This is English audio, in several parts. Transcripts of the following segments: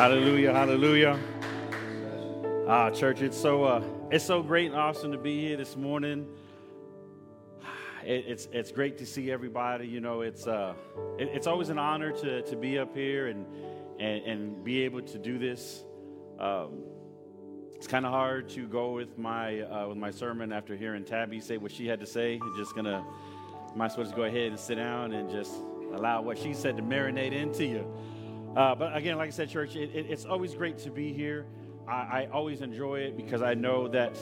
Hallelujah, hallelujah. Ah, church, it's so uh, it's so great and awesome to be here this morning. It, it's it's great to see everybody. You know, it's uh, it, it's always an honor to to be up here and and, and be able to do this. Um, it's kind of hard to go with my uh, with my sermon after hearing Tabby say what she had to say. I'm just gonna, am I supposed to go ahead and sit down and just allow what she said to marinate into you? Uh, but again, like I said, church, it, it, it's always great to be here. I, I, always enjoy it because I know that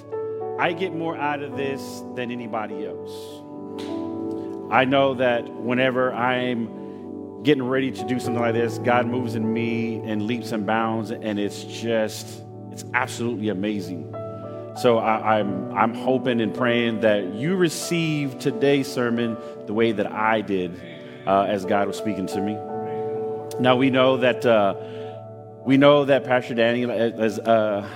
I get more out of this than anybody else. I know that whenever I'm getting ready to do something like this, God moves in me in leaps and bounds, and it's just, it's absolutely amazing. So I, I'm, I'm hoping and praying that you receive today's sermon the way that I did uh, as God was speaking to me. Now we know that uh, we know that Pastor Danny, as uh,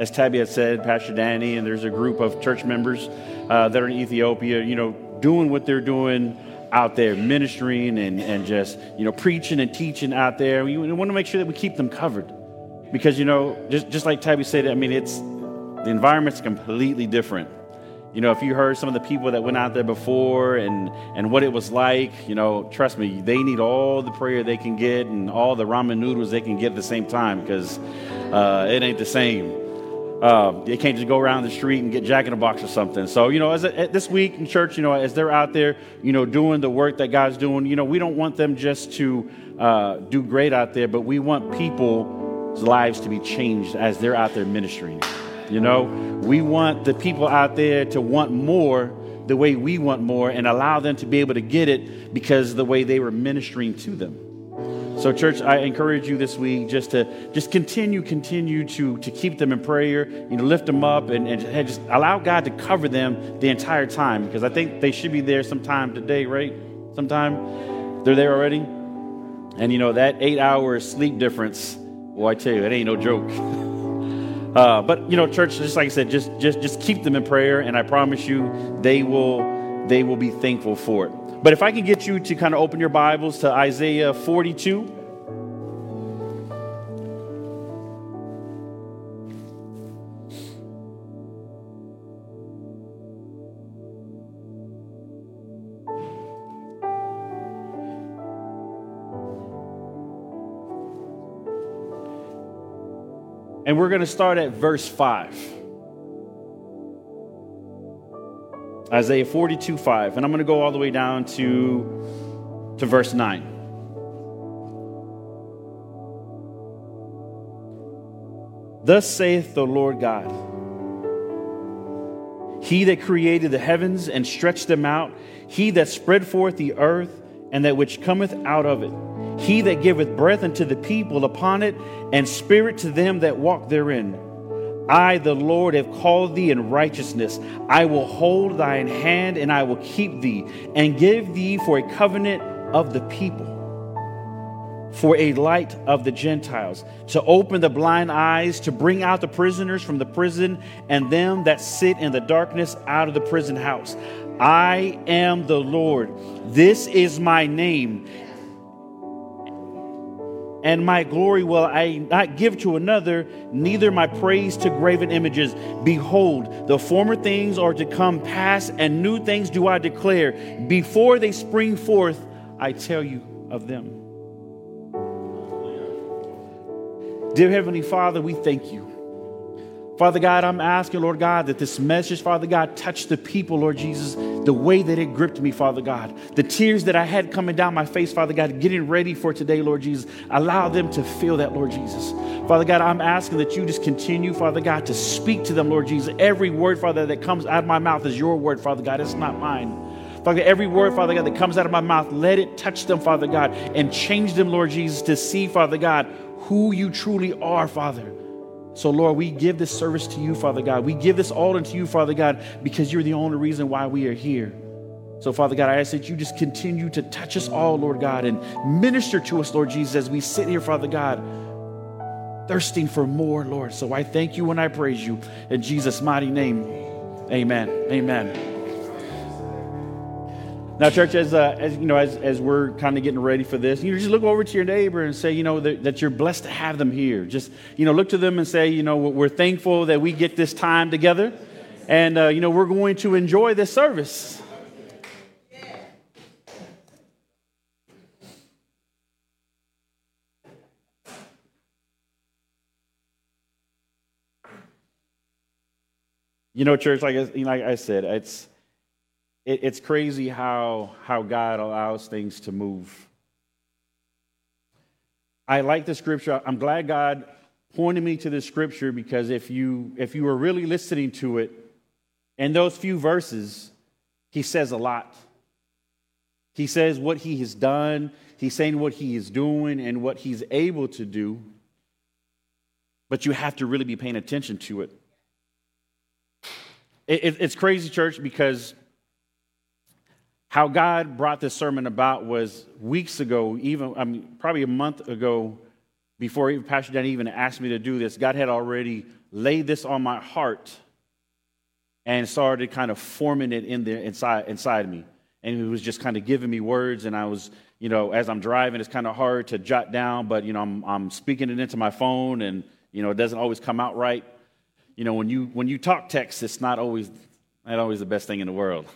as Tabby had said, Pastor Danny, and there's a group of church members uh, that are in Ethiopia. You know, doing what they're doing out there, ministering and and just you know preaching and teaching out there. We want to make sure that we keep them covered because you know just just like Tabby said, I mean it's the environment's completely different you know, if you heard some of the people that went out there before and, and what it was like, you know, trust me, they need all the prayer they can get and all the ramen noodles they can get at the same time because uh, it ain't the same. Uh, they can't just go around the street and get Jack in a Box or something. So, you know, as a, this week in church, you know, as they're out there, you know, doing the work that God's doing, you know, we don't want them just to uh, do great out there, but we want people's lives to be changed as they're out there ministering. You know, we want the people out there to want more the way we want more and allow them to be able to get it because the way they were ministering to them. So, church, I encourage you this week just to just continue, continue to, to keep them in prayer, you know, lift them up and, and just allow God to cover them the entire time because I think they should be there sometime today, right? Sometime they're there already. And you know, that eight hour sleep difference, well, I tell you, it ain't no joke. Uh, but you know, church, just like I said, just just just keep them in prayer, and I promise you, they will they will be thankful for it. But if I can get you to kind of open your Bibles to Isaiah 42. And we're going to start at verse 5. Isaiah 42 5. And I'm going to go all the way down to, to verse 9. Thus saith the Lord God He that created the heavens and stretched them out, he that spread forth the earth and that which cometh out of it he that giveth breath unto the people upon it, and spirit to them that walk therein. I, the Lord, have called thee in righteousness. I will hold thine hand, and I will keep thee, and give thee for a covenant of the people, for a light of the Gentiles, to open the blind eyes, to bring out the prisoners from the prison, and them that sit in the darkness out of the prison house. I am the Lord. This is my name and my glory will I not give to another, neither my praise to graven images. Behold, the former things are to come pass, and new things do I declare. Before they spring forth, I tell you of them. Dear Heavenly Father, we thank you. Father God, I'm asking, Lord God, that this message, Father God, touch the people, Lord Jesus, the way that it gripped me, Father God. The tears that I had coming down my face, Father God, getting ready for today, Lord Jesus. Allow them to feel that, Lord Jesus. Father God, I'm asking that you just continue, Father God, to speak to them, Lord Jesus. Every word, Father, that comes out of my mouth is your word, Father God. It's not mine. Father, every word, Father God, that comes out of my mouth, let it touch them, Father God, and change them, Lord Jesus, to see, Father God, who you truly are, Father. So, Lord, we give this service to you, Father God. We give this all unto you, Father God, because you're the only reason why we are here. So, Father God, I ask that you just continue to touch us all, Lord God, and minister to us, Lord Jesus, as we sit here, Father God, thirsting for more, Lord. So I thank you and I praise you. In Jesus' mighty name, amen. Amen. Now, church, as, uh, as you know, as, as we're kind of getting ready for this, you know, just look over to your neighbor and say, you know, that, that, you're blessed to have them here. Just, you know, look to them and say, you know, we're thankful that we get this time together, and uh, you know, we're going to enjoy this service. You know, church, like, like I said, it's it, it's crazy how, how God allows things to move. I like the scripture. I'm glad God pointed me to the scripture because if you if you were really listening to it, in those few verses, he says a lot. He says what he has done, he's saying what he is doing and what he's able to do. But you have to really be paying attention to it. it, it it's crazy, church, because how God brought this sermon about was weeks ago, even I mean, probably a month ago, before even Pastor Danny even asked me to do this. God had already laid this on my heart and started kind of forming it in there inside inside me. And he was just kind of giving me words, and I was, you know, as I'm driving, it's kind of hard to jot down, but you know, I'm, I'm speaking it into my phone, and you know, it doesn't always come out right. You know, when you when you talk text, it's not always not always the best thing in the world.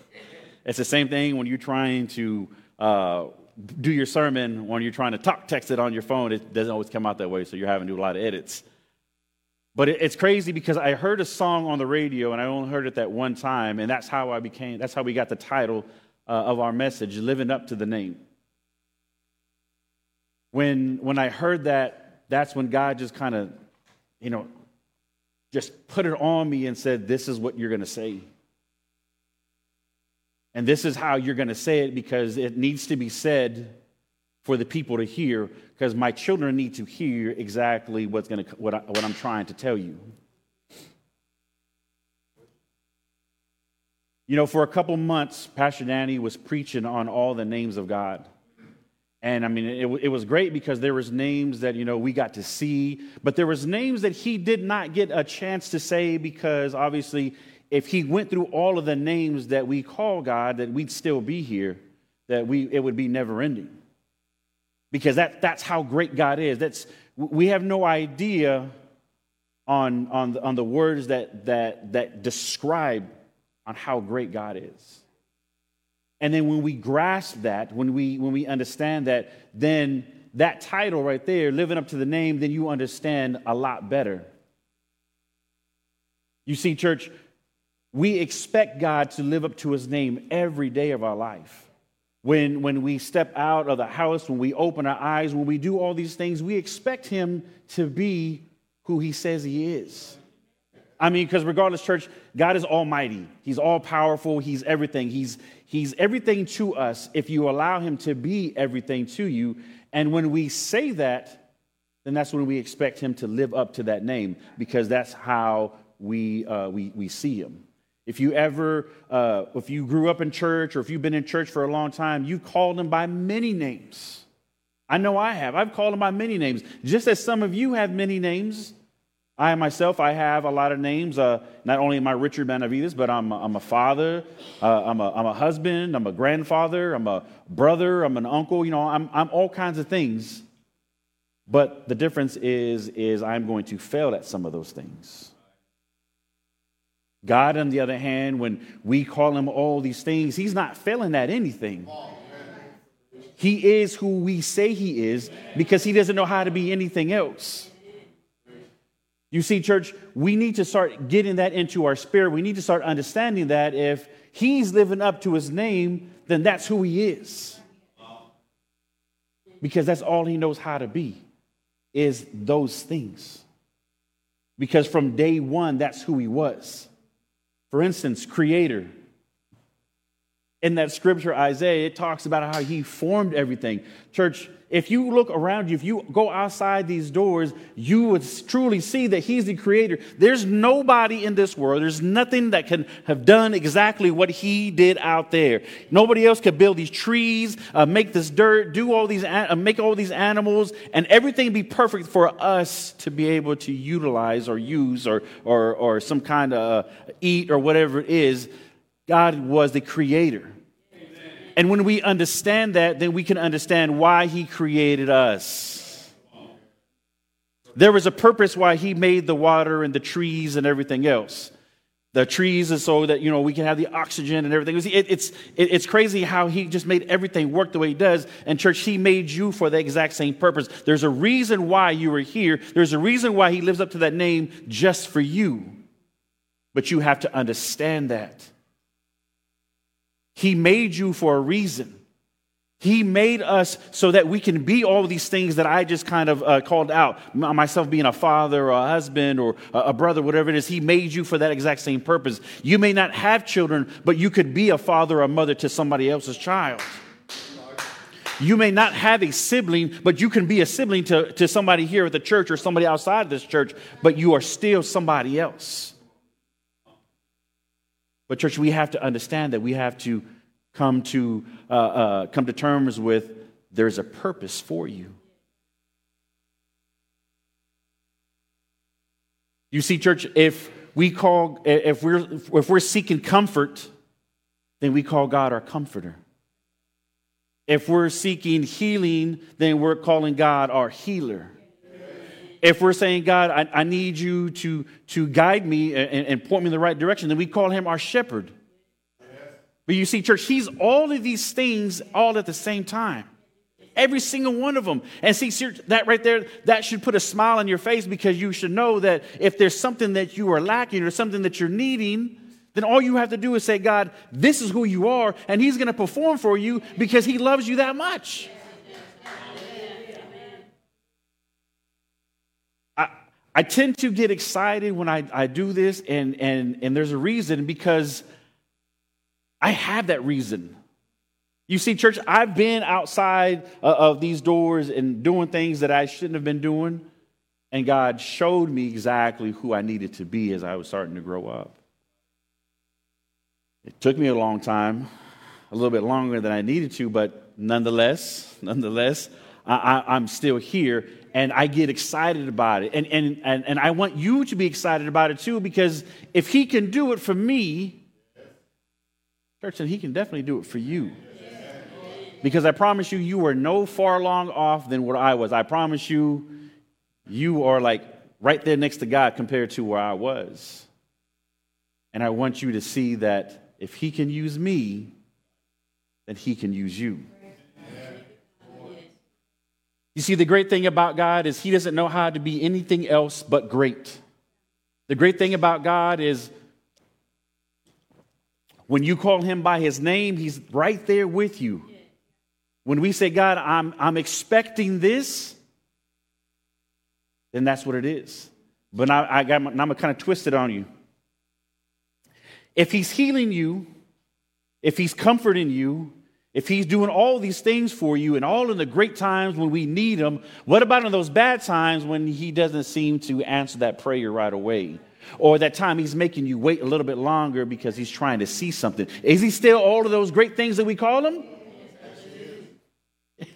It's the same thing when you're trying to uh, do your sermon, when you're trying to talk text it on your phone, it doesn't always come out that way, so you're having to do a lot of edits. But it, it's crazy because I heard a song on the radio and I only heard it that one time, and that's how I became, that's how we got the title uh, of our message, Living Up to the Name. When, when I heard that, that's when God just kind of, you know, just put it on me and said, This is what you're going to say. And this is how you're going to say it because it needs to be said for the people to hear because my children need to hear exactly what's going to, what, I, what I'm trying to tell you. You know, for a couple months, Pastor Danny was preaching on all the names of God. And I mean, it, it was great because there was names that, you know, we got to see, but there was names that he did not get a chance to say because obviously if he went through all of the names that we call God, that we'd still be here, that we, it would be never ending. Because that, that's how great God is. That's, we have no idea on, on, the, on the words that, that, that describe on how great God is. And then when we grasp that, when we, when we understand that, then that title right there, living up to the name, then you understand a lot better. You see, church, we expect God to live up to his name every day of our life. When, when we step out of the house, when we open our eyes, when we do all these things, we expect him to be who he says he is. I mean, because regardless, church, God is almighty. He's all powerful. He's everything. He's, he's everything to us if you allow him to be everything to you. And when we say that, then that's when we expect him to live up to that name because that's how we, uh, we, we see him. If you ever, uh, if you grew up in church or if you've been in church for a long time, you've called him by many names. I know I have. I've called him by many names. Just as some of you have many names, I myself, I have a lot of names. Uh, not only am I Richard Benavidez, but I'm a, I'm a father, uh, I'm, a, I'm a husband, I'm a grandfather, I'm a brother, I'm an uncle. You know, I'm, I'm all kinds of things. But the difference is, is I'm going to fail at some of those things. God, on the other hand, when we call him all these things, he's not failing at anything. He is who we say he is because he doesn't know how to be anything else. You see, church, we need to start getting that into our spirit. We need to start understanding that if he's living up to his name, then that's who he is. Because that's all he knows how to be, is those things. Because from day one, that's who he was. For instance, creator. In that scripture, Isaiah, it talks about how he formed everything. Church, if you look around you, if you go outside these doors, you would truly see that He's the Creator. There's nobody in this world, there's nothing that can have done exactly what He did out there. Nobody else could build these trees, uh, make this dirt, do all these, uh, make all these animals, and everything be perfect for us to be able to utilize or use or, or, or some kind of uh, eat or whatever it is. God was the Creator. And when we understand that, then we can understand why he created us. There was a purpose why he made the water and the trees and everything else. The trees is so that you know we can have the oxygen and everything. It, it's it, it's crazy how he just made everything work the way he does. And church, he made you for the exact same purpose. There's a reason why you are here. There's a reason why he lives up to that name just for you. But you have to understand that. He made you for a reason. He made us so that we can be all these things that I just kind of uh, called out. Myself being a father or a husband or a brother, whatever it is, He made you for that exact same purpose. You may not have children, but you could be a father or a mother to somebody else's child. You may not have a sibling, but you can be a sibling to, to somebody here at the church or somebody outside this church, but you are still somebody else. But, church, we have to understand that we have to come to, uh, uh, come to terms with there's a purpose for you. You see, church, if we call, if we're, if we're seeking comfort, then we call God our comforter. If we're seeking healing, then we're calling God our healer. If we're saying, God, I, I need you to, to guide me and, and point me in the right direction, then we call him our shepherd. But you see, church, he's all of these things all at the same time. Every single one of them. And see, that right there, that should put a smile on your face because you should know that if there's something that you are lacking or something that you're needing, then all you have to do is say, God, this is who you are, and He's going to perform for you because He loves you that much. I, tend to get excited when I, I do this, and, and, and there's a reason because I have that reason. You see, church, I've been outside uh, of these doors and doing things that I shouldn't have been doing, and God showed me exactly who I needed to be as I was starting to grow up. It took me a long time, a little bit longer than I needed to, but nonetheless, nonetheless, I, am still here and I get excited about it. And, and, and, and I want you to be excited about it too, because if He can do it for me, Church said he can definitely do it for you. Because I promise you, you are no far long off than what I was. I promise you, you are like right there next to God compared to where I was. And I want you to see that if he can use me, then he can use you. You see, the great thing about God is he doesn't know how to be anything else but great. The great thing about God is when you call him by his name, he's right there with you. When we say, God, I'm, I'm expecting this, then that's what it is. But I, I got my, I'm going to kind of twist it on you. If he's healing you, if he's comforting you, if he's doing all these things for you and all in the great times when we need him, what about in those bad times when he doesn't seem to answer that prayer right away? Or that time he's making you wait a little bit longer because he's trying to see something. Is he still all of those great things that we call him?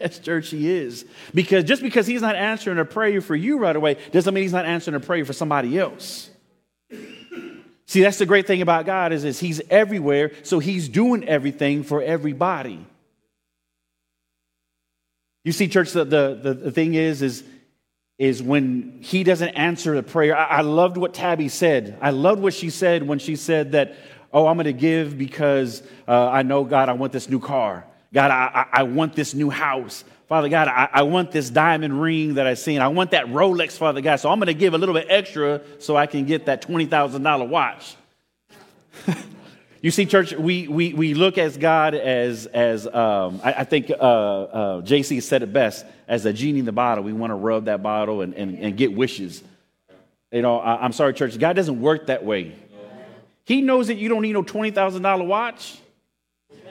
Yes, church, he is. Because just because he's not answering a prayer for you right away doesn't mean he's not answering a prayer for somebody else. See, that's the great thing about God is, is he's everywhere, so he's doing everything for everybody. You see, church, the, the, the thing is, is is when he doesn't answer the prayer. I, I loved what Tabby said. I loved what she said when she said that, oh, I'm going to give because uh, I know, God, I want this new car. God, I, I want this new house. Father God, I, I want this diamond ring that I've seen. I want that Rolex, Father God. So I'm going to give a little bit extra so I can get that $20,000 watch. You see, church, we, we, we look as God as, as um, I, I, think uh, uh, JC said it best, as a genie in the bottle. We want to rub that bottle and, and, and get wishes. You know, I, I'm sorry, church, God doesn't work that way. He knows that you don't need no $20,000 watch.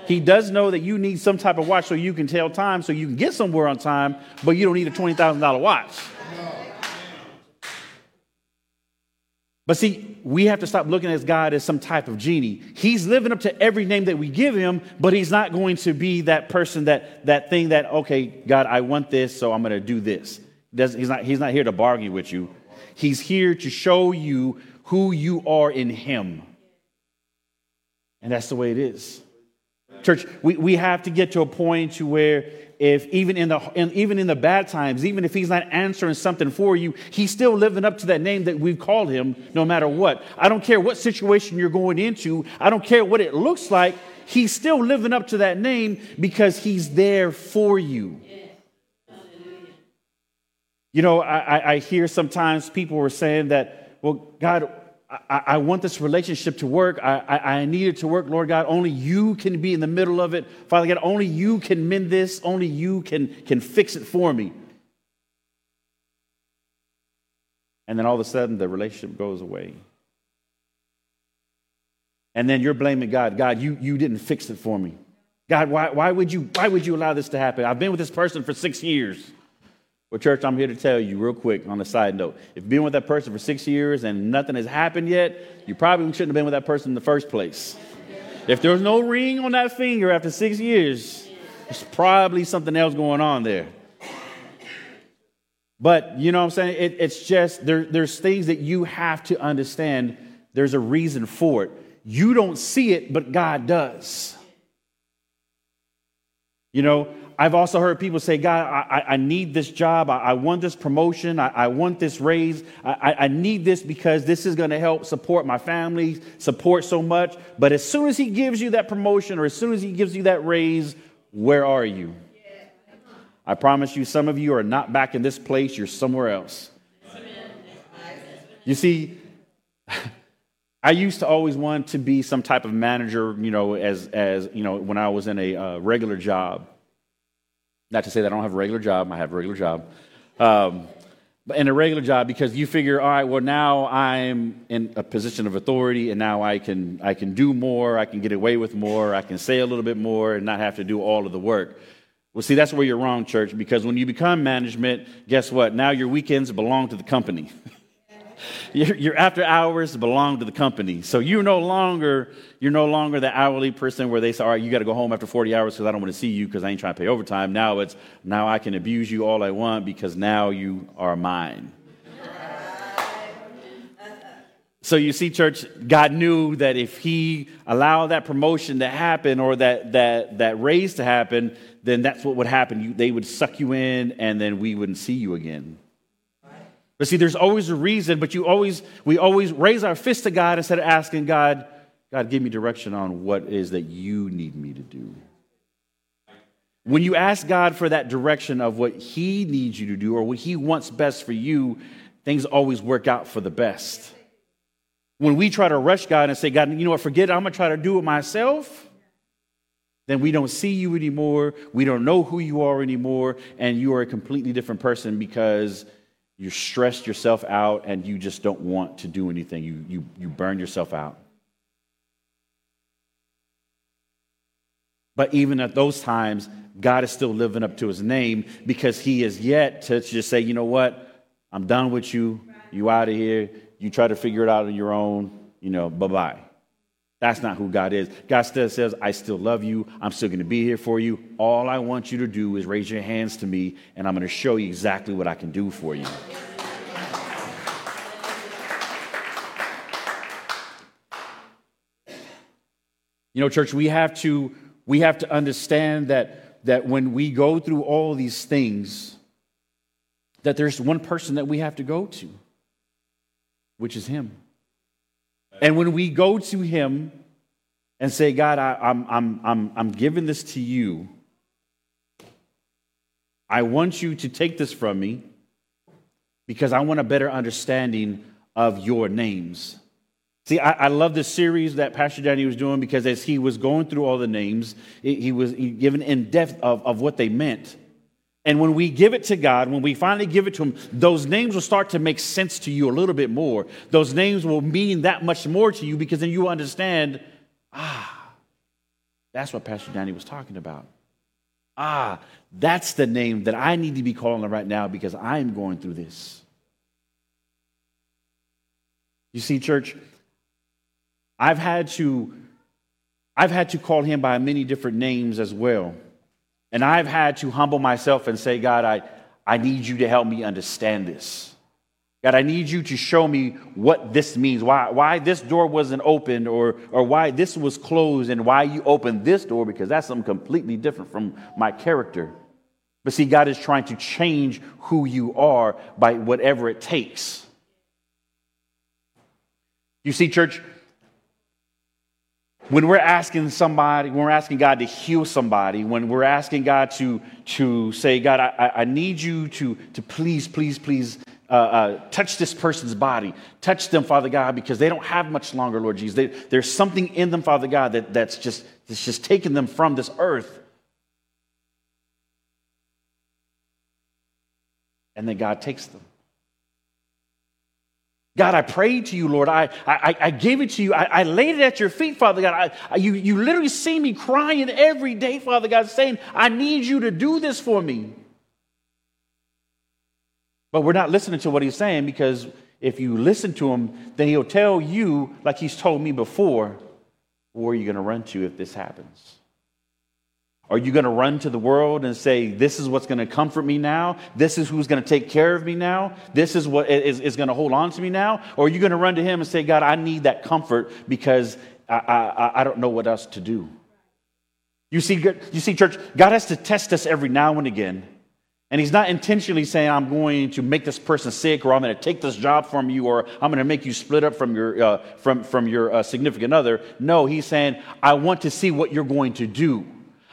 He does know that you need some type of watch so you can tell time, so you can get somewhere on time, but you don't need a $20,000 watch. But see, we have to stop looking at God as some type of genie. He's living up to every name that we give him, but he's not going to be that person that that thing that okay, God, I want this, so I'm going to do this. He's not he's not here to bargain with you. He's here to show you who you are in him. And that's the way it is. Church, we, we have to get to a point to where if even in the in, even in the bad times, even if he's not answering something for you, he's still living up to that name that we've called him no matter what. I don't care what situation you're going into, I don't care what it looks like, he's still living up to that name because he's there for you. You know, I, I hear sometimes people were saying that, well, God, I, I, want this relationship to work. I, I, I, need it to work, Lord God. Only you can be in the middle of it. Father God, only you can mend this. Only you can, can fix it for me. And then all of a sudden, the relationship goes away. And then you're blaming God. God, you, you didn't fix it for me. God, why, why, would you, why would you allow this to happen? I've been with this person for six years. Well, church, I'm here to tell you real quick on a side note. If you've been with that person for six years and nothing has happened yet, you probably shouldn't have been with that person in the first place. If there's no ring on that finger after six years, there's probably something else going on there. But you know what I'm saying? It, it's just there, there's things that you have to understand. There's a reason for it. You don't see it, but God does. You know, I've also heard people say, God, I, I need this job. I, I want this promotion. I, I want this raise. I, I need this because this is going to help support my family, support so much. But as soon as He gives you that promotion or as soon as He gives you that raise, where are you? I promise you, some of you are not back in this place, you're somewhere else. You see, I used to always want to be some type of manager, you know, as, as you know, when I was in a uh, regular job. Not to say that I don't have a regular job, I have a regular job. Um, but in a regular job, because you figure, all right, well, now I'm in a position of authority and now I can, I can do more, I can get away with more, I can say a little bit more and not have to do all of the work. Well, see, that's where you're wrong, church, because when you become management, guess what? Now your weekends belong to the company. your, your after hours belong to the company. So you're no longer you're no longer the hourly person where they say, all right, you got to go home after 40 hours because I don't want to see you because I ain't trying to pay overtime. Now it's now I can abuse you all I want because now you are mine. So you see, church, God knew that if He allowed that promotion to happen or that that that raise to happen, then that's what would happen. You, they would suck you in, and then we wouldn't see you again. But see, there's always a reason, but you always, we always raise our fist to God instead of asking God, God, give me direction on what is that you need me to do. When you ask God for that direction of what He needs you to do or what He wants best for you, things always work out for the best. When we try to rush God and say, God, you know what, forget it, I'm to try to do it myself, then we don't see you anymore. We don't know who you are anymore. And you are a completely different person because you're stressed yourself out and you just don't want to do anything. You, you, you burn yourself out. But even at those times, God is still living up to his name because he is yet to just say, you know what? I'm done with you. You out of here. You try to figure it out on your own. You know, bye bye. That's not who God is. God still says, I still love you. I'm still going to be here for you. All I want you to do is raise your hands to me, and I'm going to show you exactly what I can do for you. You know, church, we have to, we have to understand that, that when we go through all these things, that there's one person that we have to go to, which is Him. And when we go to Him and say, God, I, am I'm, I'm, I'm giving this to you, I want you to take this from me because I want a better understanding of your names. See, I, I, love this series that Pastor Danny was doing because as he was going through all the names, he was given in depth of, of what they meant. And when we give it to God, when we finally give it to Him, those names will start to make sense to you a little bit more. Those names will mean that much more to you because then you understand ah, that's what Pastor Danny was talking about. Ah, that's the name that I need to be calling right now because I'm going through this. You see, church, I've had to I've had to call him by many different names as well. And I've had to humble myself and say, God, I, I need you to help me understand this. God, I need you to show me what this means, why, why this door wasn't opened, or, or why this was closed, and why you opened this door, because that's something completely different from my character. But see, God is trying to change who you are by whatever it takes. You see, church, when we're asking somebody, when we're asking God to heal somebody, when we're asking God to, to say, God, I, I need you to, to please, please, please uh, uh, touch this person's body. Touch them, Father God, because they don't have much longer, Lord Jesus. They, there's something in them, Father God, that, that's, just, that's just taking them from this earth. And then God takes them. God, I prayed to you, Lord. I, I, I gave it to you. I, I laid it at your feet, Father God. I, I, you, you literally see me crying every day, Father God, saying, I need you to do this for me. But we're not listening to what he's saying because if you listen to him, then he'll tell you, like he's told me before, where are you going to run to if this happens? Are you going to run to the world and say, This is what's going to comfort me now? This is who's going to take care of me now? This is what is, is going to hold on to me now? Or are you going to run to Him and say, God, I need that comfort because I, I, I don't know what else to do? You see, you see, church, God has to test us every now and again. And He's not intentionally saying, I'm going to make this person sick, or I'm going to take this job from you, or I'm going to make you split up from your, uh, from, from your uh, significant other. No, He's saying, I want to see what you're going to do.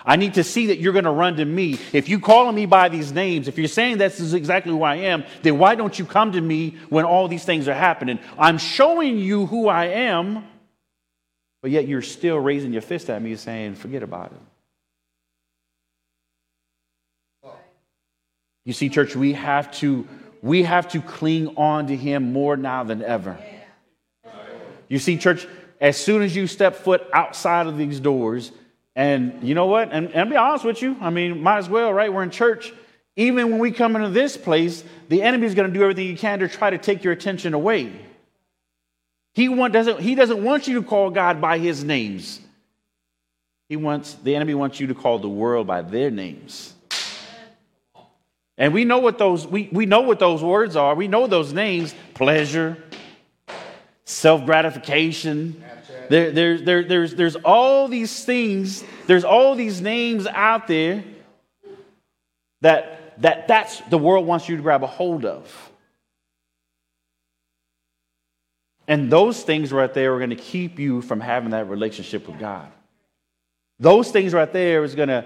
I need to see that you're going to run to me. If you calling me by these names, if you're saying this is exactly who I am, then why don't you come to me when all these things are happening? I'm showing you who I am, but yet you're still raising your fist at me saying, forget about it. You see, church, we have to we have to cling on to him more now than ever. You see, church, as soon as you step foot outside of these doors, and you know what? And, and I'll be honest with you. I mean, might as well, right? We're in church. Even when we come into this place, the enemy is going to do everything he can to try to take your attention away. He, want, doesn't, he doesn't want you to call God by his names. He wants, the enemy wants you to call the world by their names. And we know what those, we, we know what those words are. We know those names pleasure, self gratification, there, there, there, there's, there's all these things, there's all these names out there that, that that's the world wants you to grab a hold of. And those things right there are going to keep you from having that relationship with God. Those things right there is going to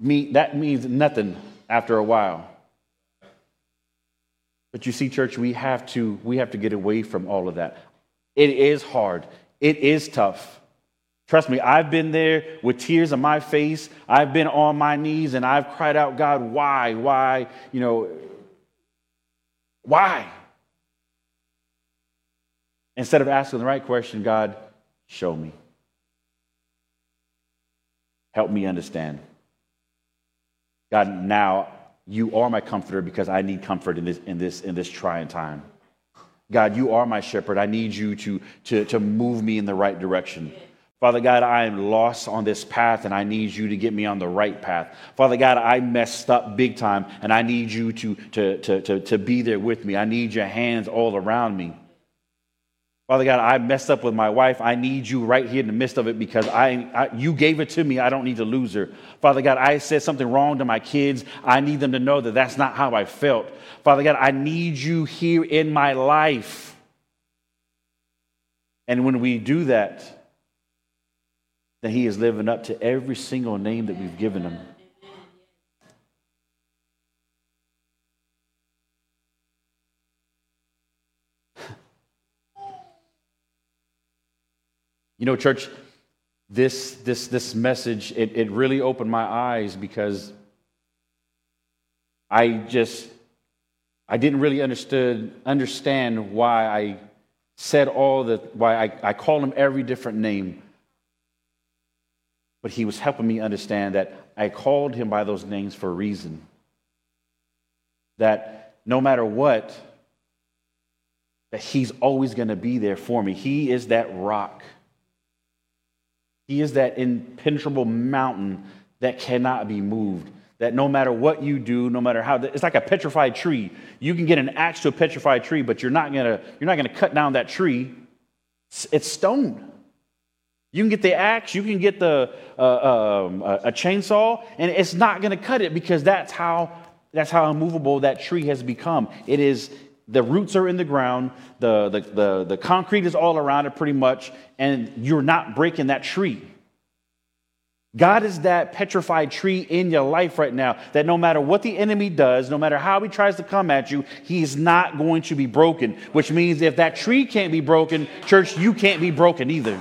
mean that means nothing after a while. But you see, church, we have to we have to get away from all of that. It is hard. It is tough. Trust me, I've been there with tears on my face. I've been on my knees and I've cried out, God, why? Why? You know, why? Instead of asking the right question, God, show me. Help me understand. God, now you are my comforter because I need comfort in this, in this, in this trying time. God, you are my shepherd. I need you to, to, to move me in the right direction. Father God, I am lost on this path and I need you to get me on the right path. Father God, I messed up big time and I need you to, to, to, to, to be there with me. I need your hands all around me. Father God, I messed up with my wife. I need you right here in the midst of it because I, I, you gave it to me. I don't need to lose her. Father God, I said something wrong to my kids. I need them to know that that's not how I felt. Father God, I need you here in my life. And when we do that, then He is living up to every single name that we've given Him. You know, church, this, this, this message, it, it really opened my eyes because I just, I didn't really understood, understand why I said all the, why I, I called him every different name. But he was helping me understand that I called him by those names for a reason. That no matter what, that he's always going to be there for me. He is that rock. He is that impenetrable mountain that cannot be moved. that no matter what you do, no matter how, it's like a petrified tree. You can get an axe to a petrified tree, but you're not gonna, you're not gonna cut down that tree. It's, it's stone. You can get the axe, you can get the uh, um, a chainsaw, and it's not gonna cut it because that's how that's how immovable that tree has become. It is the roots are in the ground, the, the, the, the concrete is all around it pretty much, and you're not breaking that tree. God is that petrified tree in your life right now that no matter what the enemy does, no matter how he tries to come at you, he's not going to be broken. Which means if that tree can't be broken, church, you can't be broken either.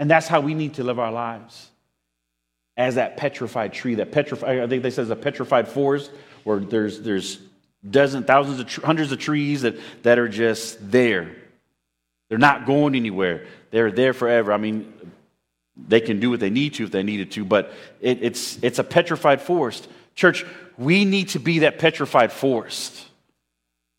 And that's how we need to live our lives as that petrified tree, that petrified, I think they say it's a petrified forest where there's, there's dozens, thousands of, hundreds of trees that, that are just there. They're not going anywhere. They're there forever. I mean, they can do what they need to if they needed to, but it, it's, it's a petrified forest. Church, we need to be that petrified forest.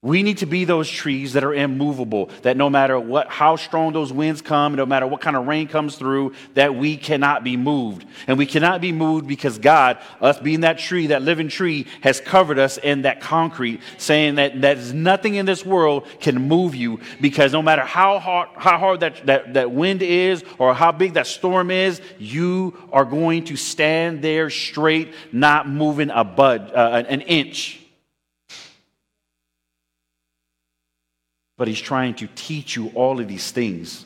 We need to be those trees that are immovable, that no matter what, how strong those winds come, no matter what kind of rain comes through, that we cannot be moved. And we cannot be moved because God, us being that tree, that living tree, has covered us in that concrete, saying that there's nothing in this world can move you because no matter how hard, how hard that, that, that wind is or how big that storm is, you are going to stand there straight, not moving a bud, uh, an inch. But he's trying to teach you all of these things.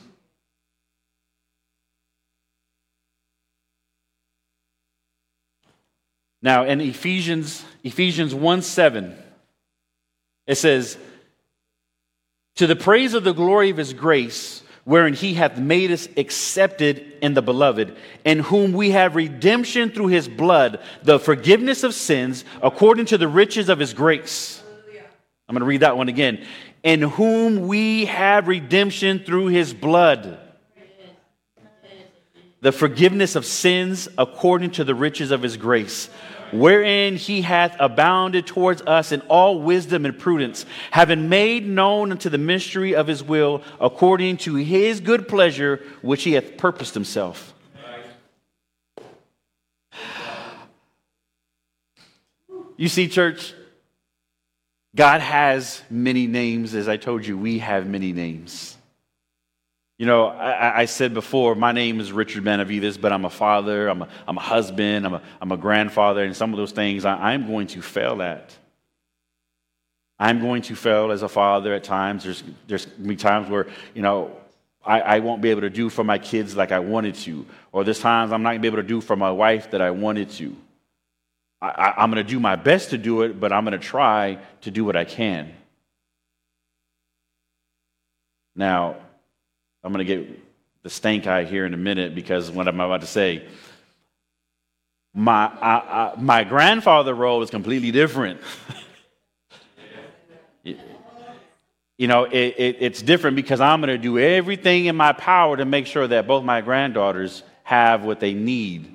Now, in Ephesians, Ephesians 1 7, it says, To the praise of the glory of his grace, wherein he hath made us accepted in the beloved, in whom we have redemption through his blood, the forgiveness of sins, according to the riches of his grace. I'm going to read that one again in whom we have redemption through his blood. The forgiveness of sins according to the riches of his grace, wherein he hath abounded towards us in all wisdom and prudence, having made known unto the mystery of his will, according to his good pleasure, which he hath purposed himself. You see, church, God has many names. As I told you, we have many names. You know, I, I said before, my name is Richard Benavidez, but I'm a father, I'm a, I'm a husband, I'm a, I'm a grandfather, and some of those things I, I'm going to fail at. I'm going to fail as a father at times. There's, there's going to be times where, you know, I, I won't be able to do for my kids like I wanted to. Or there's times I'm not going to be able to do for my wife that I wanted to. I, am going to do my best to do it, but I'm going to try to do what I can. Now, I'm going to get the stank eye here in a minute because what I'm about to say. My, I, I, my grandfather role is completely different. you know, it, it, it's different because I'm going to do everything in my power to make sure that both my granddaughters have what they need.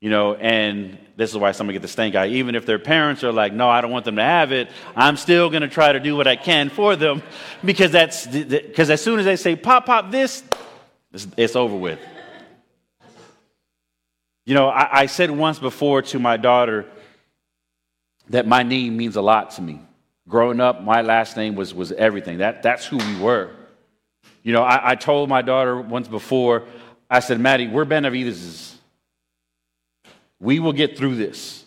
You know, and this is why somebody get the stank eye. Even if their parents are like, no, I don't want them to have it, I'm still going to try to do what I can for them because that's because as soon as they say, pop, pop this, it's, it's over with. You know, I, I said once before to my daughter that my name means a lot to me. Growing up, my last name was, was everything. That, that's who we were. You know, I, I told my daughter once before, I said, Maddie, we're Benavidez. We will get through this.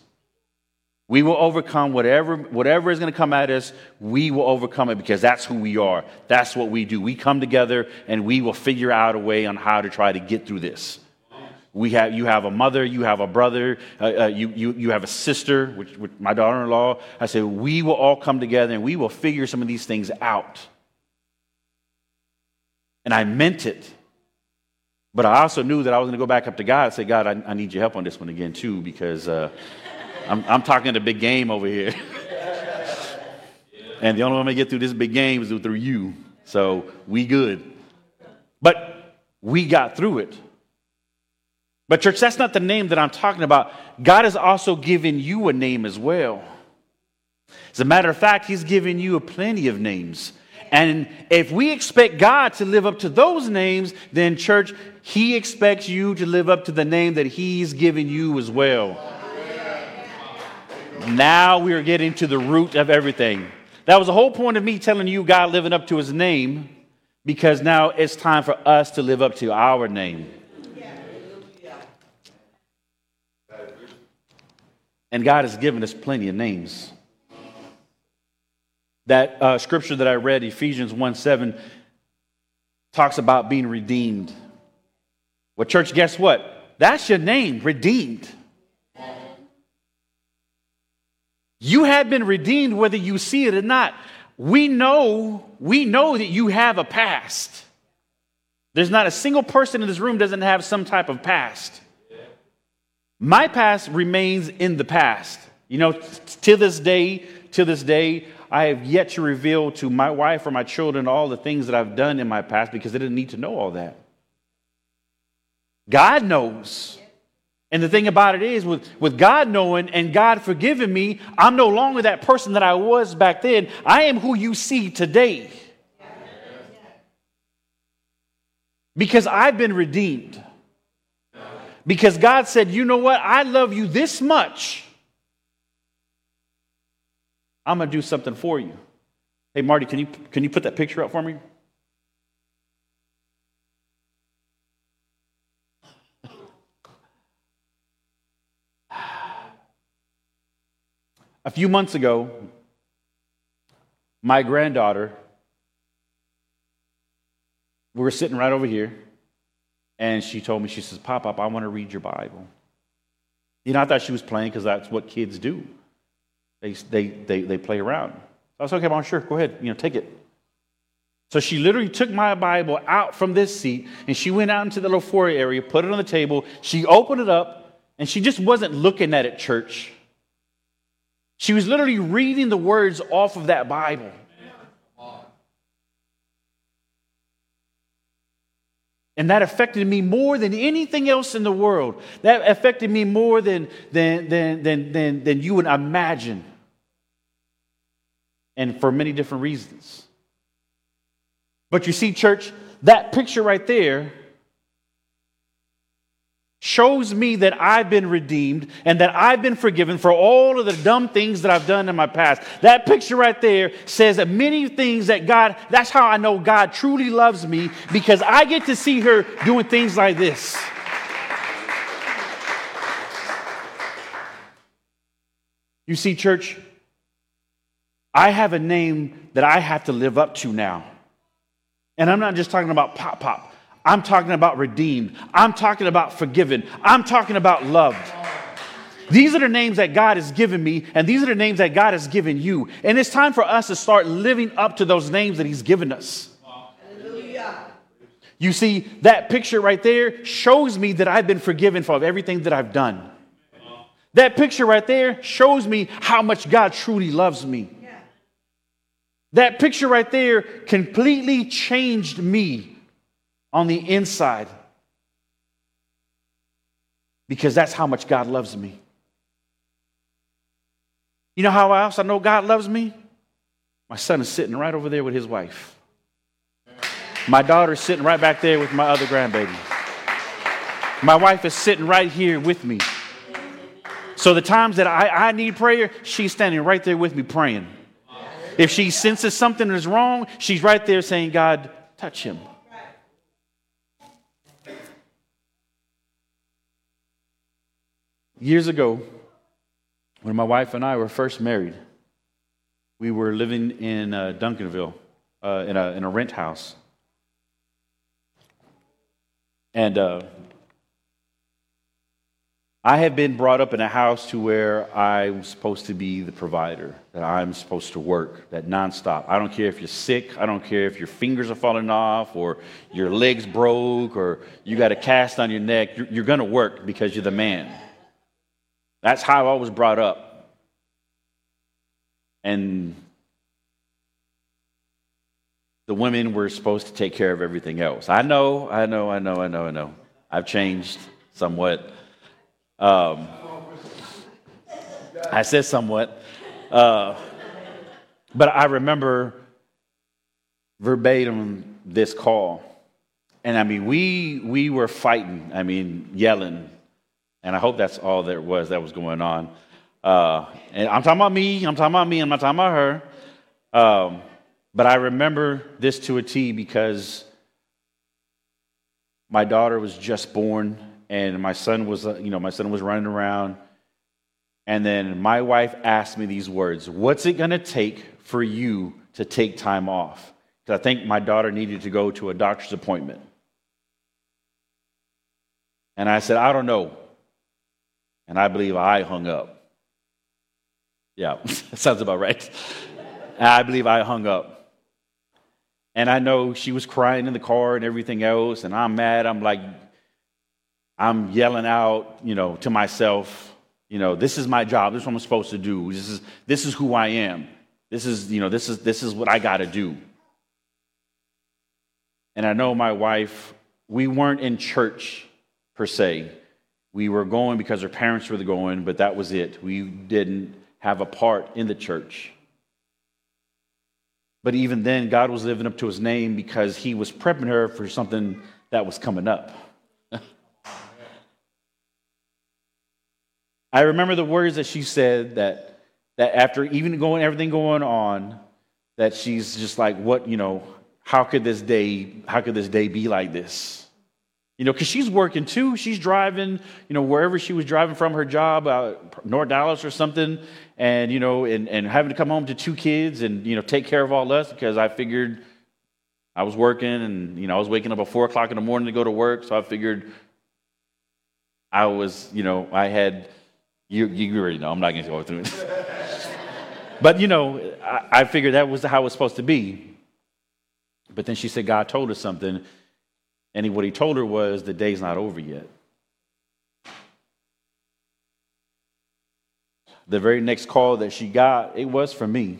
We will overcome whatever, whatever is going to come at us. We will overcome it because that's who we are. That's what we do. We come together and we will figure out a way on how to try to get through this. We have, you have a mother, you have a brother, uh, uh, you, you, you have a sister, which, which my daughter in law. I said, we will all come together and we will figure some of these things out. And I meant it. But I also knew that I was going to go back up to God and say, God, I, I need your help on this one again, too, because uh, I'm, I'm talking the big game over here. and the only way I'm going to get through this big game is through you. So we good. But we got through it. But, church, that's not the name that I'm talking about. God has also given you a name as well. As a matter of fact, He's given you a plenty of names. And if we expect God to live up to those names, then, church, He expects you to live up to the name that He's given you as well. Now we are getting to the root of everything. That was the whole point of me telling you God living up to His name, because now it's time for us to live up to our name. And God has given us plenty of names. That uh, scripture that I read, Ephesians 1 7, talks about being redeemed. Well, church, guess what? That's your name, redeemed. You have been redeemed whether you see it or not. We know, we know that you have a past. There's not a single person in this room doesn't have some type of past. My past remains in the past. You know, to this day, to this day, I have yet to reveal to my wife or my children all the things that I've done in my past because they didn't need to know all that. God knows. And the thing about it is, with, with God knowing and God forgiving me, I'm no longer that person that I was back then. I am who you see today. Because I've been redeemed. Because God said, you know what? I love you this much. I'm going to do something for you. Hey, Marty, can you, can you put that picture up for me? A few months ago, my granddaughter, we were sitting right over here, and she told me, she says, Pop Pop, I want to read your Bible. You know, I thought she was playing because that's what kids do. They, they, they, they play around. I was okay, Mom, sure, go ahead, you know, take it. So she literally took my Bible out from this seat and she went out into the little foyer area, put it on the table. She opened it up and she just wasn't looking at it, church. She was literally reading the words off of that Bible. And that affected me more than anything else in the world. That affected me more than, than, than, than, than, than you would imagine. And for many different reasons. But you see, church, that picture right there shows me that I've been redeemed and that I've been forgiven for all of the dumb things that I've done in my past. That picture right there says that many things that God, that's how I know God truly loves me because I get to see her doing things like this. You see, church, I have a name that I have to live up to now. And I'm not just talking about pop pop. I'm talking about redeemed. I'm talking about forgiven. I'm talking about loved. These are the names that God has given me, and these are the names that God has given you. And it's time for us to start living up to those names that He's given us. You see, that picture right there shows me that I've been forgiven for everything that I've done. That picture right there shows me how much God truly loves me. That picture right there completely changed me on the inside because that's how much God loves me. You know how else I know God loves me? My son is sitting right over there with his wife. My daughter is sitting right back there with my other grandbaby. My wife is sitting right here with me. So the times that I, I need prayer, she's standing right there with me praying. If she senses something is wrong, she's right there saying, God, touch him. Years ago, when my wife and I were first married, we were living in uh, Duncanville uh, in, a, in a rent house. And uh, I had been brought up in a house to where I'm supposed to be the provider, that I'm supposed to work, that nonstop. I don't care if you're sick, I don't care if your fingers are falling off, or your legs broke, or you got a cast on your neck. You're, you're going to work because you're the man. That's how I was brought up. And the women were supposed to take care of everything else. I know, I know, I know, I know, I know. I've changed somewhat. Um, I said somewhat. Uh, but I remember verbatim this call. and I mean, we we were fighting. I mean, yelling, and I hope that's all there was that was going on. Uh, and I'm talking about me. I'm talking about me. I'm not talking about her. Um, but I remember this to a T because my daughter was just born, and my son was, uh, you know, my son was running around. And then my wife asked me these words What's it going to take for you to take time off? Because I think my daughter needed to go to a doctor's appointment. And I said, I don't know. And I believe I hung up. Yeah, sounds about right. I believe I hung up. And I know she was crying in the car and everything else. And I'm mad. I'm like, I'm yelling out, you know, to myself, you know, this is my job. This is what I'm supposed to do. This is, this is who I am. This is, you know, this is, this is what I got to do. And I know my wife, we weren't in church per se. We were going because our parents were going, but that was it. We didn't have a part in the church. But even then, God was living up to his name because he was prepping her for something that was coming up. I remember the words that she said that, that after even going everything going on, that she's just like, what, you know, how could this day, how could this day be like this? You know, because she's working too. She's driving, you know, wherever she was driving from her job, uh, North Dallas or something, and, you know, and, and having to come home to two kids and, you know, take care of all us because I figured I was working and, you know, I was waking up at 4 o'clock in the morning to go to work. So I figured I was, you know, I had, you, you already know, I'm not going to go through it. but, you know, I, I figured that was how it was supposed to be. But then she said, God told her something and what he told her was, the day's not over yet. The very next call that she got, it was from me.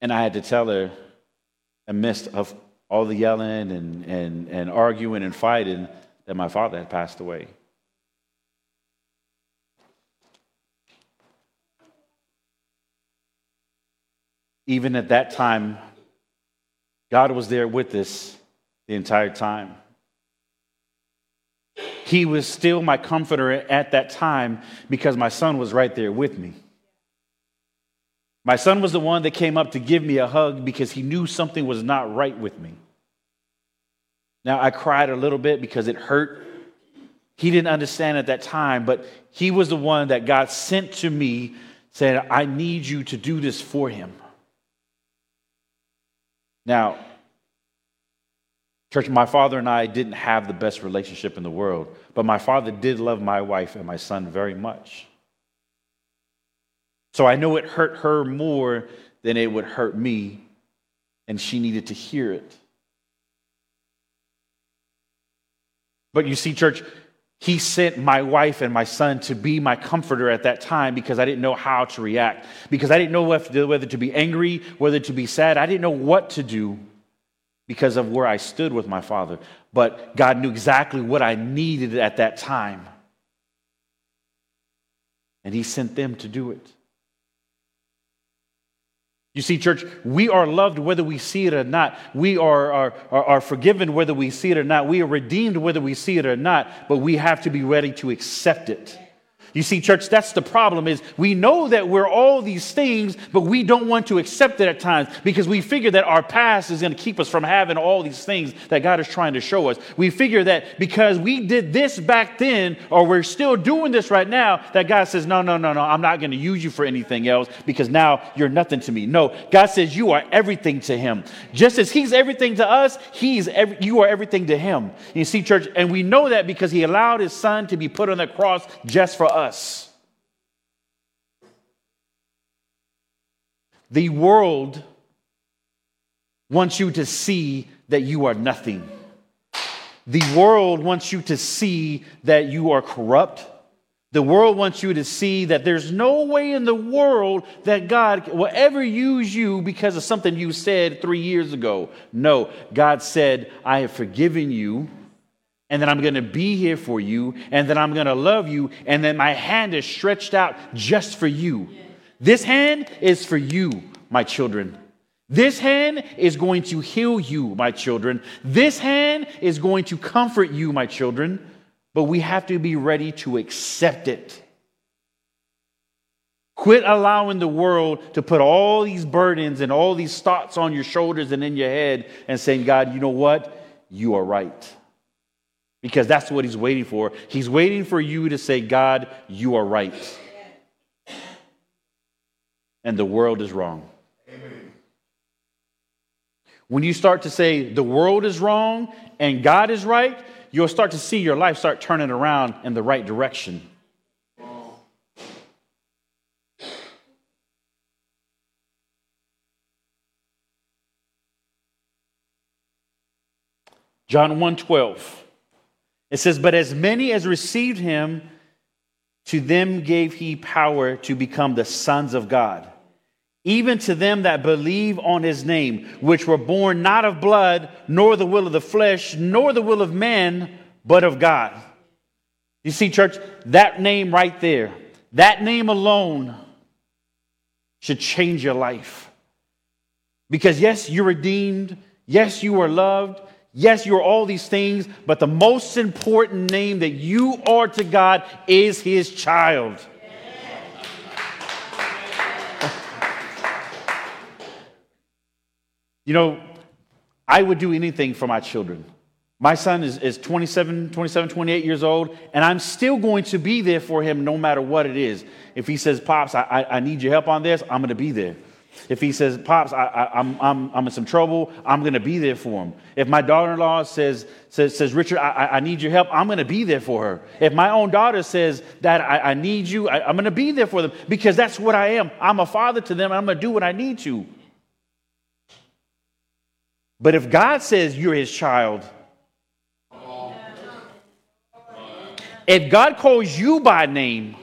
And I had to tell her, amidst of all the yelling and, and, and arguing and fighting, that my father had passed away. Even at that time, God was there with us the entire time. He was still my comforter at that time because my son was right there with me. My son was the one that came up to give me a hug because he knew something was not right with me. Now, I cried a little bit because it hurt. He didn't understand at that time, but he was the one that God sent to me, saying, I need you to do this for him. Now, church, my father and I didn't have the best relationship in the world, but my father did love my wife and my son very much. So I know it hurt her more than it would hurt me, and she needed to hear it. But you see, church, he sent my wife and my son to be my comforter at that time because I didn't know how to react. Because I didn't know whether to be angry, whether to be sad. I didn't know what to do because of where I stood with my father. But God knew exactly what I needed at that time. And He sent them to do it. You see, church, we are loved whether we see it or not. We are, are, are, are, forgiven whether we see it or not. We are redeemed whether we see it or not, but we have to be ready to accept it. You see, church, that's the problem is we know that we're all these things, but we don't want to accept it at times because we figure that our past is going to keep us from having all these things that God is trying to show us. We figure that because we did this back then, or we're still doing this right now, that God says, no, no, no, no, I'm not going to use you for anything else because now you're nothing to me. No, God says you are everything to him. Just as he's everything to us, he's every, you are everything to him. You see, church, and we know that because he allowed his son to be put on the cross just for us us. The world wants you to see that you are nothing. The world wants you to see that you are corrupt. The world wants you to see that there's no way in the world that God will ever use you because of something you said three years ago. No, God said, I have forgiven you and then I'm going to be here for you, and then I'm going to love you, and then my hand is stretched out just for you. This hand is for you, my children. This hand is going to heal you, my children. This hand is going to comfort you, my children. But we have to be ready to accept it. Quit allowing the world to put all these burdens and all these thoughts on your shoulders and in your head and saying, God, you know what? You are right. Because that's what he's waiting for. He's waiting for you to say, God, you are right. And the world is wrong. Amen. When you start to say the world is wrong and God is right, you'll start to see your life start turning around in the right direction. John 1:12. It says, "But as many as received him, to them gave he power to become the sons of God, even to them that believe on his name, which were born not of blood, nor the will of the flesh, nor the will of man, but of God." You see, church, that name right there, that name alone should change your life. Because yes, you're redeemed. Yes, you are loved. Yes, you're all these things, but the most important name that you are to God is His child. you know, I would do anything for my children. My son is, is 27, 27, 28 years old, and I'm still going to be there for him no matter what it is. If he says, Pops, I, I, I need your help on this, I'm going to be there. If he says, Pops, I, am I'm, I'm, I'm in some trouble, I'm going to be there for him. If my daughter in law says, says, says, Richard, I, I need your help, I'm going to be there for her. If my own daughter says, Dad, I, I need you, I, I'm going to be there for them because that's what I am. I'm a father to them, and I'm going to do what I need to. But if God says you're his child, if God calls you by name,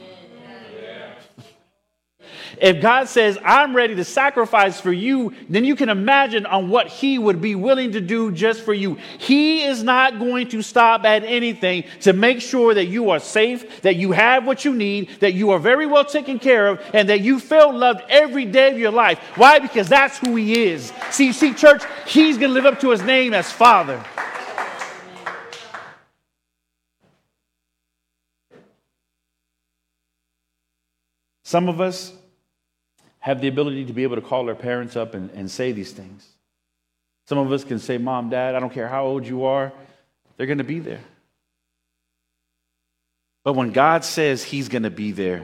if God says, I'm ready to sacrifice for you, then you can imagine on what He would be willing to do just for you. He is not going to stop at anything to make sure that you are safe, that you have what you need, that you are very well taken care of, and that you feel loved every day of your life. Why? Because that's who He is. See, see, church, He's going to live up to His name as Father. Some of us, have the ability to be able to call our parents up and, and say these things. Some of us can say, Mom, Dad, I don't care how old you are, they're going to be there. But when God says He's going to be there,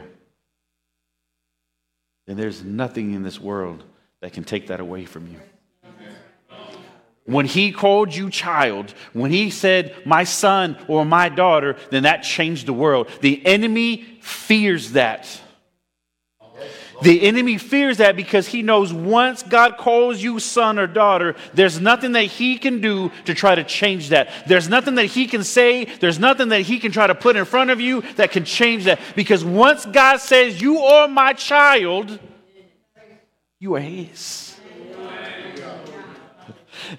then there's nothing in this world that can take that away from you. When he called you child, when he said my son or my daughter, then that changed the world. The enemy fears that. The enemy fears that because he knows once God calls you son or daughter, there's nothing that he can do to try to change that. There's nothing that he can say, there's nothing that he can try to put in front of you that can change that. Because once God says, You are my child, you are his.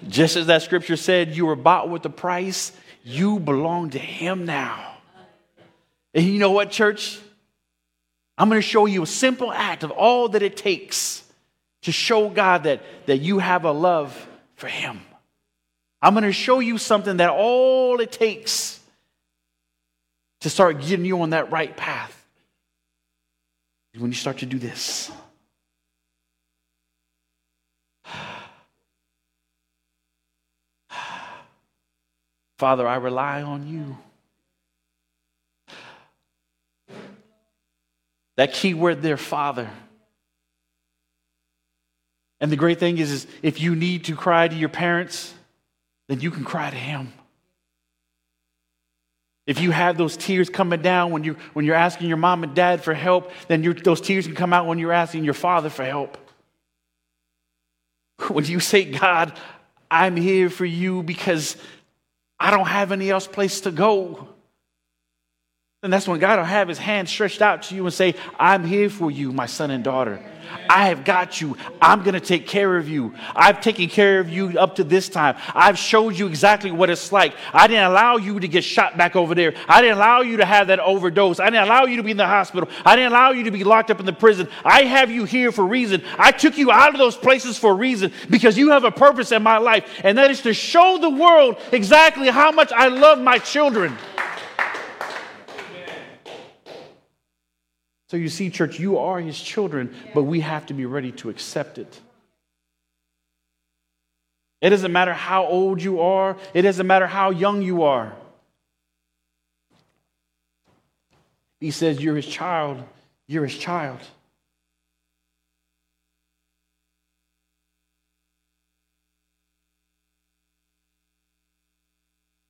Just as that scripture said, You were bought with a price, you belong to him now. And you know what, church? I'm going to show you a simple act of all that it takes to show God that, that you have a love for Him. I'm going to show you something that all it takes to start getting you on that right path is when you start to do this. Father, I rely on you. That key word there, Father. And the great thing is, is if you need to cry to your parents, then you can cry to Him. If you have those tears coming down when, you, when you're asking your mom and dad for help, then those tears can come out when you're asking your father for help. When you say, God, I'm here for you because I don't have any else place to go. Then that's when God will have his hand stretched out to you and say, I'm here for you, my son and daughter. I have got you. I'm going to take care of you. I've taken care of you up to this time. I've showed you exactly what it's like. I didn't allow you to get shot back over there. I didn't allow you to have that overdose. I didn't allow you to be in the hospital. I didn't allow you to be locked up in the prison. I have you here for a reason. I took you out of those places for a reason because you have a purpose in my life, and that is to show the world exactly how much I love my children. So you see, church, you are his children, but we have to be ready to accept it. It doesn't matter how old you are, it doesn't matter how young you are. He says, You're his child, you're his child.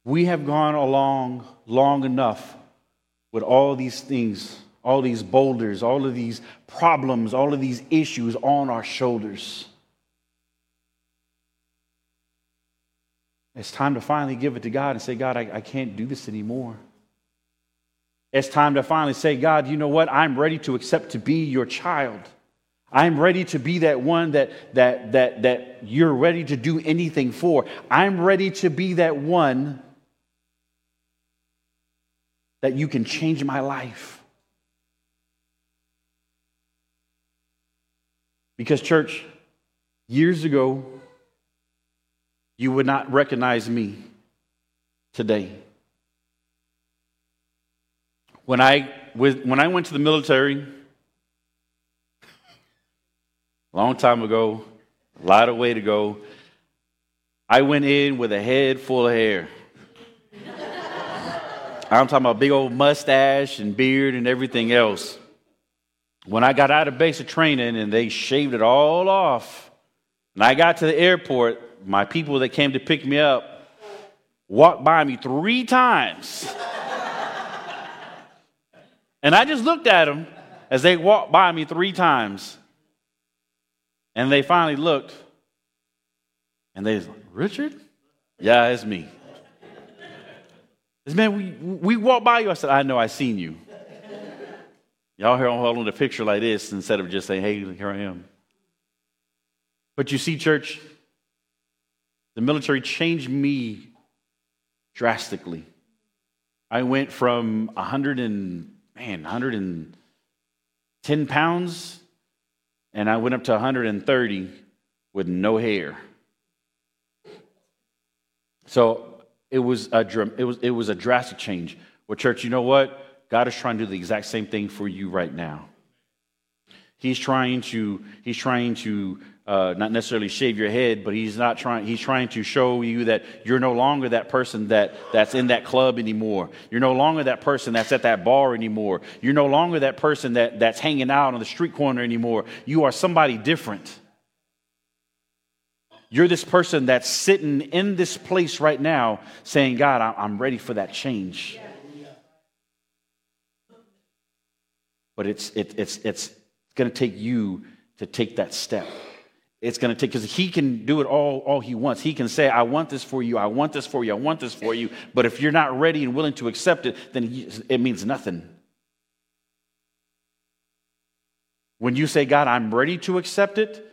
We have gone along long enough with all these things all these boulders, all of these problems, all of these issues on our shoulders. It's time to finally give it to God and say, God, I, I can't do this anymore. It's time to finally say, God, you know what? I'm ready to accept to be your child. I'm ready to be that one that, that, that, that you're ready to do anything for. I'm ready to be that one that you can change my life. Because, church, years ago, you would not recognize me today. When I, when I went to the military, a long time ago, a lot of way to go, I went in with a head full of hair. I'm talking about big old mustache and beard and everything else. When I got out of basic training and they shaved it all off, and I got to the airport, my people that came to pick me up walked by me three times. and I just looked at them as they walked by me three times. And they finally looked and they said, Richard? Yeah, it's me. This man, we, we walked by you. I said, I know, I seen you. Y'all here holding a picture like this instead of just saying, hey, here I am. But you see, church, the military changed me drastically. I went from 100 and, man, 110 pounds, and I went up to 130 with no hair. So it was a, it was, it was a drastic change. Well, church, you know what? God is trying to do the exact same thing for you right now. He's trying to, he's trying to uh, not necessarily shave your head, but he's not trying, he's trying to show you that you're no longer that person that, that's in that club anymore. You're no longer that person that's at that bar anymore. You're no longer that person that, that's hanging out on the street corner anymore. You are somebody different. You're this person that's sitting in this place right now saying, God, I'm ready for that change. But it's, it, it's, it's going to take you to take that step. It's going to take, because he can do it all, all he wants. He can say, I want this for you, I want this for you, I want this for you. But if you're not ready and willing to accept it, then he, it means nothing. When you say, God, I'm ready to accept it,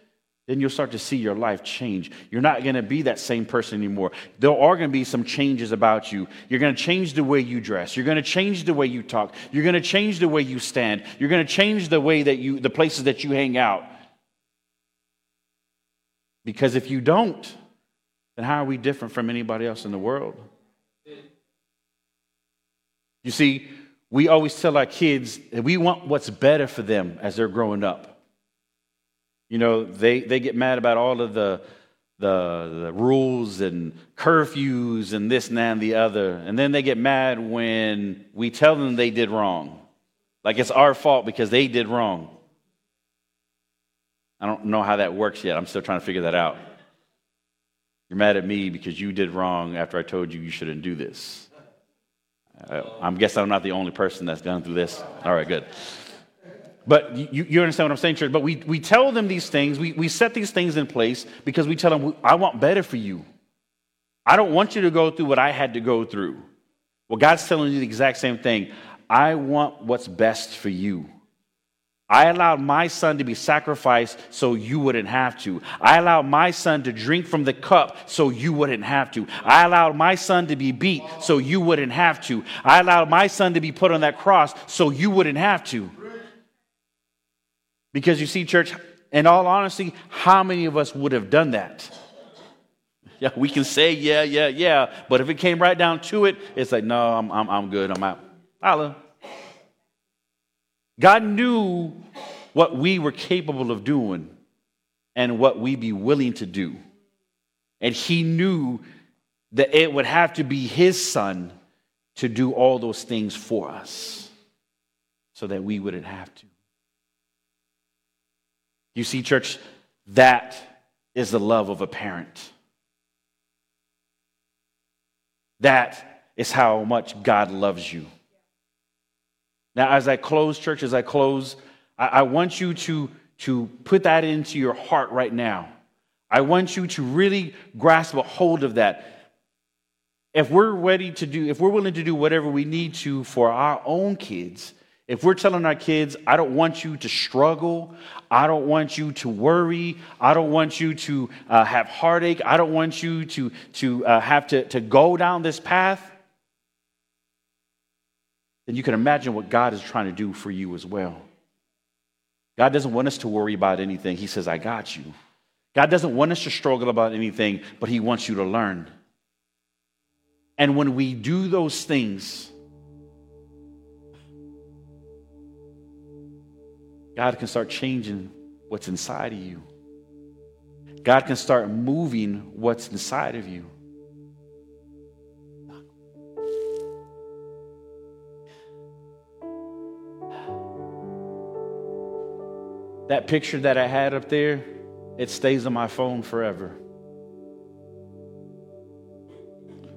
then you'll start to see your life change. You're not going to be that same person anymore. There are going to be some changes about you. You're going to change the way you dress. You're going to change the way you talk. You're going to change the way you stand. You're going to change the way that you, the places that you hang out. Because if you don't, then how are we different from anybody else in the world? You see, we always tell our kids that we want what's better for them as they're growing up. You know, they, they get mad about all of the, the, the rules and curfews and this and that and the other. And then they get mad when we tell them they did wrong. Like it's our fault because they did wrong. I don't know how that works yet. I'm still trying to figure that out. You're mad at me because you did wrong after I told you you shouldn't do this. Uh, I'm guessing I'm not the only person that's gone through this. All right, good. But you, you understand what I'm saying, church? But we, we tell them these things, we, we set these things in place because we tell them, I want better for you. I don't want you to go through what I had to go through. Well, God's telling you the exact same thing. I want what's best for you. I allowed my son to be sacrificed so you wouldn't have to. I allowed my son to drink from the cup so you wouldn't have to. I allowed my son to be beat so you wouldn't have to. I allowed my son to be put on that cross so you wouldn't have to. Because you see, church, in all honesty, how many of us would have done that? Yeah, we can say, yeah, yeah, yeah, but if it came right down to it, it's like, no, I'm, I'm, I'm good, I'm out. Holla. God knew what we were capable of doing and what we'd be willing to do. And He knew that it would have to be His Son to do all those things for us so that we wouldn't have to. You see, church, that is the love of a parent. That is how much God loves you. Now, as I close, church, as I close, I, I want you to, to put that into your heart right now. I want you to really grasp a hold of that. If we're ready to do, if we're willing to do whatever we need to for our own kids, if we're telling our kids, I don't want you to struggle, I don't want you to worry, I don't want you to uh, have heartache, I don't want you to, to uh, have to, to go down this path, then you can imagine what God is trying to do for you as well. God doesn't want us to worry about anything. He says, I got you. God doesn't want us to struggle about anything, but He wants you to learn. And when we do those things, God can start changing what's inside of you. God can start moving what's inside of you. That picture that I had up there, it stays on my phone forever.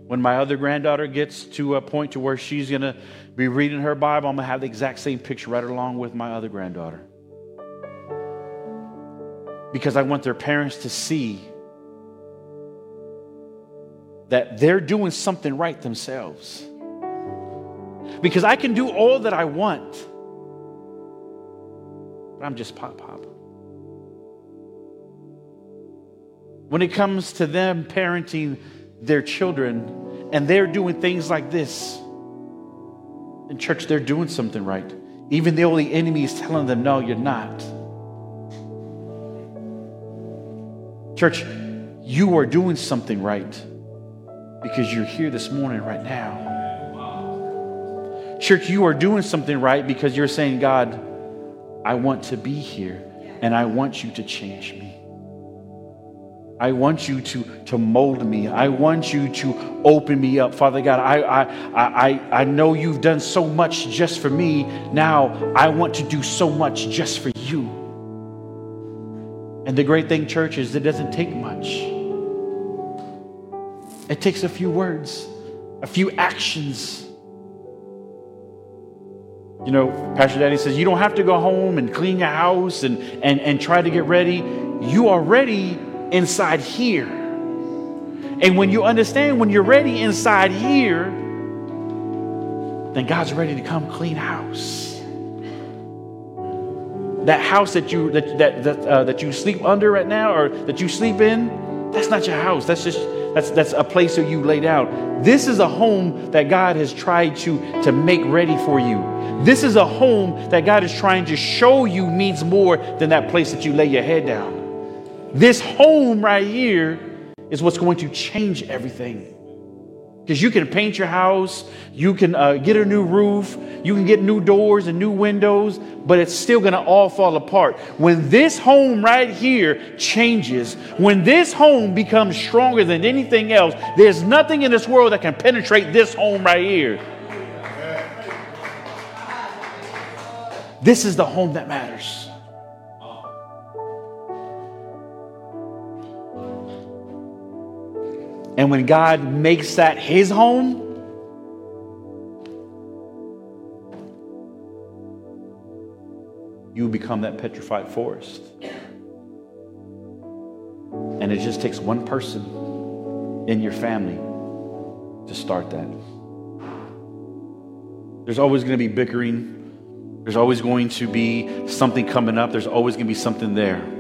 When my other granddaughter gets to a point to where she's going to be reading her Bible, I'm going to have the exact same picture right along with my other granddaughter. Because I want their parents to see that they're doing something right themselves. Because I can do all that I want but I'm just pop pop. When it comes to them parenting their children and they're doing things like this, in church, they're doing something right. Even though the enemy is telling them, no, you're not. Church, you are doing something right because you're here this morning right now. Church, you are doing something right because you're saying, God, I want to be here and I want you to change me. I want you to, to mold me. I want you to open me up. Father God, I, I, I, I know you've done so much just for me. Now I want to do so much just for you. And the great thing, church, is it doesn't take much. It takes a few words, a few actions you know, Pastor Daddy says, you don't have to go home and clean your house and, and, and try to get ready. You are ready inside here. And when you understand when you're ready inside here, then God's ready to come clean house. That house that you that that that, uh, that you sleep under right now, or that you sleep in, that's not your house. That's just that's that's a place that you laid out. This is a home that God has tried to to make ready for you. This is a home that God is trying to show you means more than that place that you lay your head down. This home right here is what's going to change everything. Because you can paint your house, you can uh, get a new roof, you can get new doors and new windows, but it's still going to all fall apart. When this home right here changes, when this home becomes stronger than anything else, there's nothing in this world that can penetrate this home right here. This is the home that matters. And when God makes that his home, you become that petrified forest. And it just takes one person in your family to start that. There's always going to be bickering. There's always going to be something coming up. There's always going to be something there.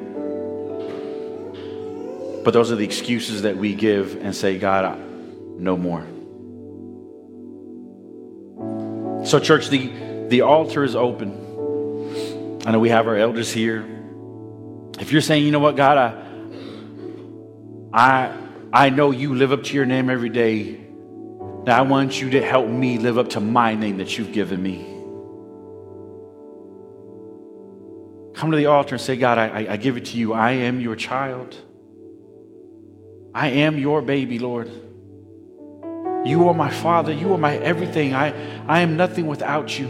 But those are the excuses that we give and say, God, no more. So, church, the, the altar is open. I know we have our elders here. If you're saying, you know what, God, I, I, I know you live up to your name every day. Now I want you to help me live up to my name that you've given me. Come to the altar and say, God, I, I give it to you. I am your child. I am your baby, Lord. You are my father. You are my everything. I, I am nothing without you.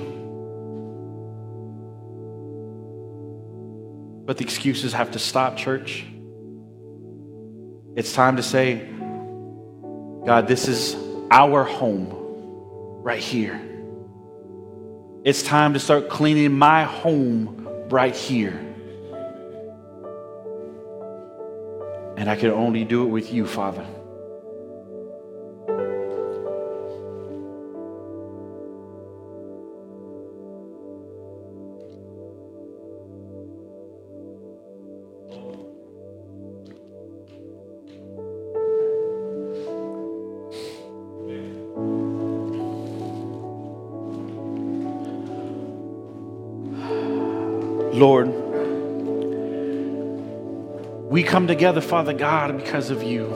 But the excuses have to stop, church. It's time to say, God, this is our home right here. It's time to start cleaning my home right here. And I can only do it with you, Father. Lord, we come together, Father God, because of you.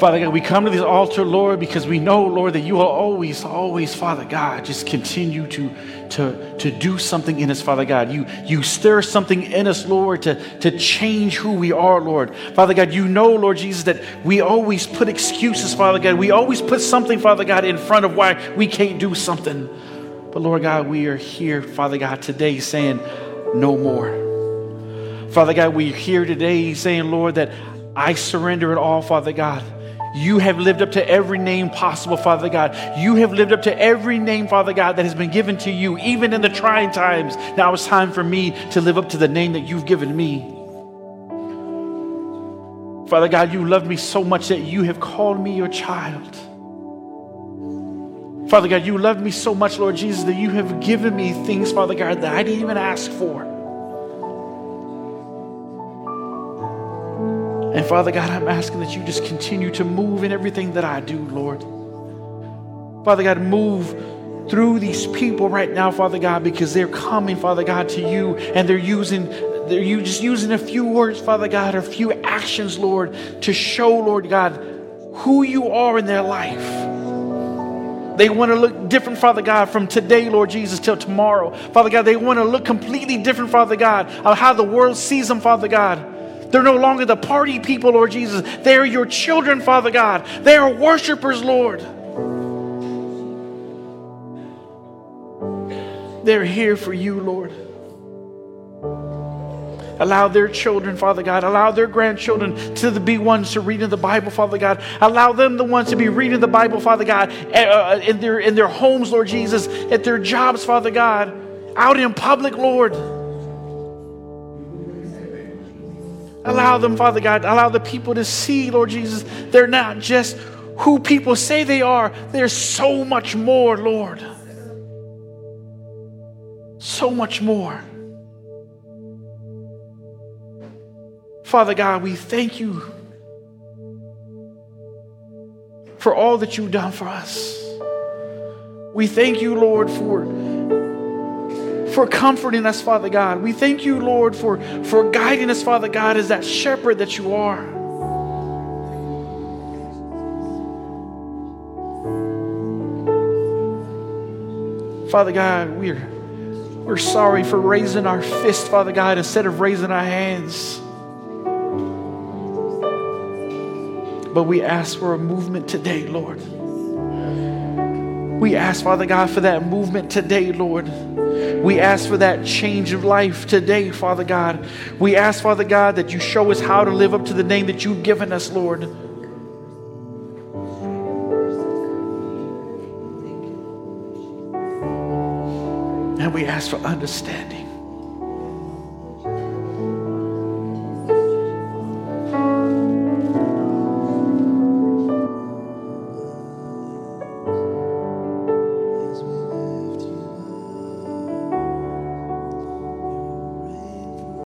Father God, we come to this altar, Lord, because we know, Lord, that you will always, always, Father God, just continue to, to, to do something in us, Father God. You, you stir something in us, Lord, to, to change who we are, Lord. Father God, you know, Lord Jesus, that we always put excuses, Father God. We always put something, Father God, in front of why we can't do something. But Lord God, we are here, Father God, today saying, no more. Father God, we're here today saying, Lord, that I surrender it all, Father God. You have lived up to every name possible, Father God. You have lived up to every name, Father God, that has been given to you, even in the trying times. Now it's time for me to live up to the name that you've given me. Father God, you love me so much that you have called me your child. Father God, you love me so much, Lord Jesus, that you have given me things, Father God, that I didn't even ask for. And Father God, I'm asking that you just continue to move in everything that I do, Lord. Father God, move through these people right now, Father God, because they're coming, Father God, to you and they're using they're you just using a few words, Father God, or a few actions, Lord, to show, Lord God, who you are in their life. They want to look different, Father God, from today, Lord Jesus, till tomorrow. Father God, they want to look completely different, Father God, of how the world sees them, Father God. They're no longer the party people, Lord Jesus. They are your children, Father God. They are worshipers, Lord. They're here for you, Lord. Allow their children, Father God, allow their grandchildren to be ones to read in the Bible, Father God. Allow them the ones to be reading the Bible, Father God, eh, uh, in their, in their homes, Lord Jesus, at their jobs, Father God, out in public, Lord. Allow them, Father God, allow the people to see, Lord Jesus, they're not just who people say they are, there's so much more, Lord. So much more. Father God, we thank you for all that you've done for us. We thank you, Lord, for, for comforting us, Father God. We thank you, Lord, for, for guiding us, Father God, as that shepherd that you are. Father God, we're, we're sorry for raising our fist, Father God, instead of raising our hands. But we ask for a movement today, Lord. We ask, Father God, for that movement today, Lord. We ask for that change of life today, Father God. We ask, Father God, that you show us how to live up to the name that you've given us, Lord. And we ask for understanding.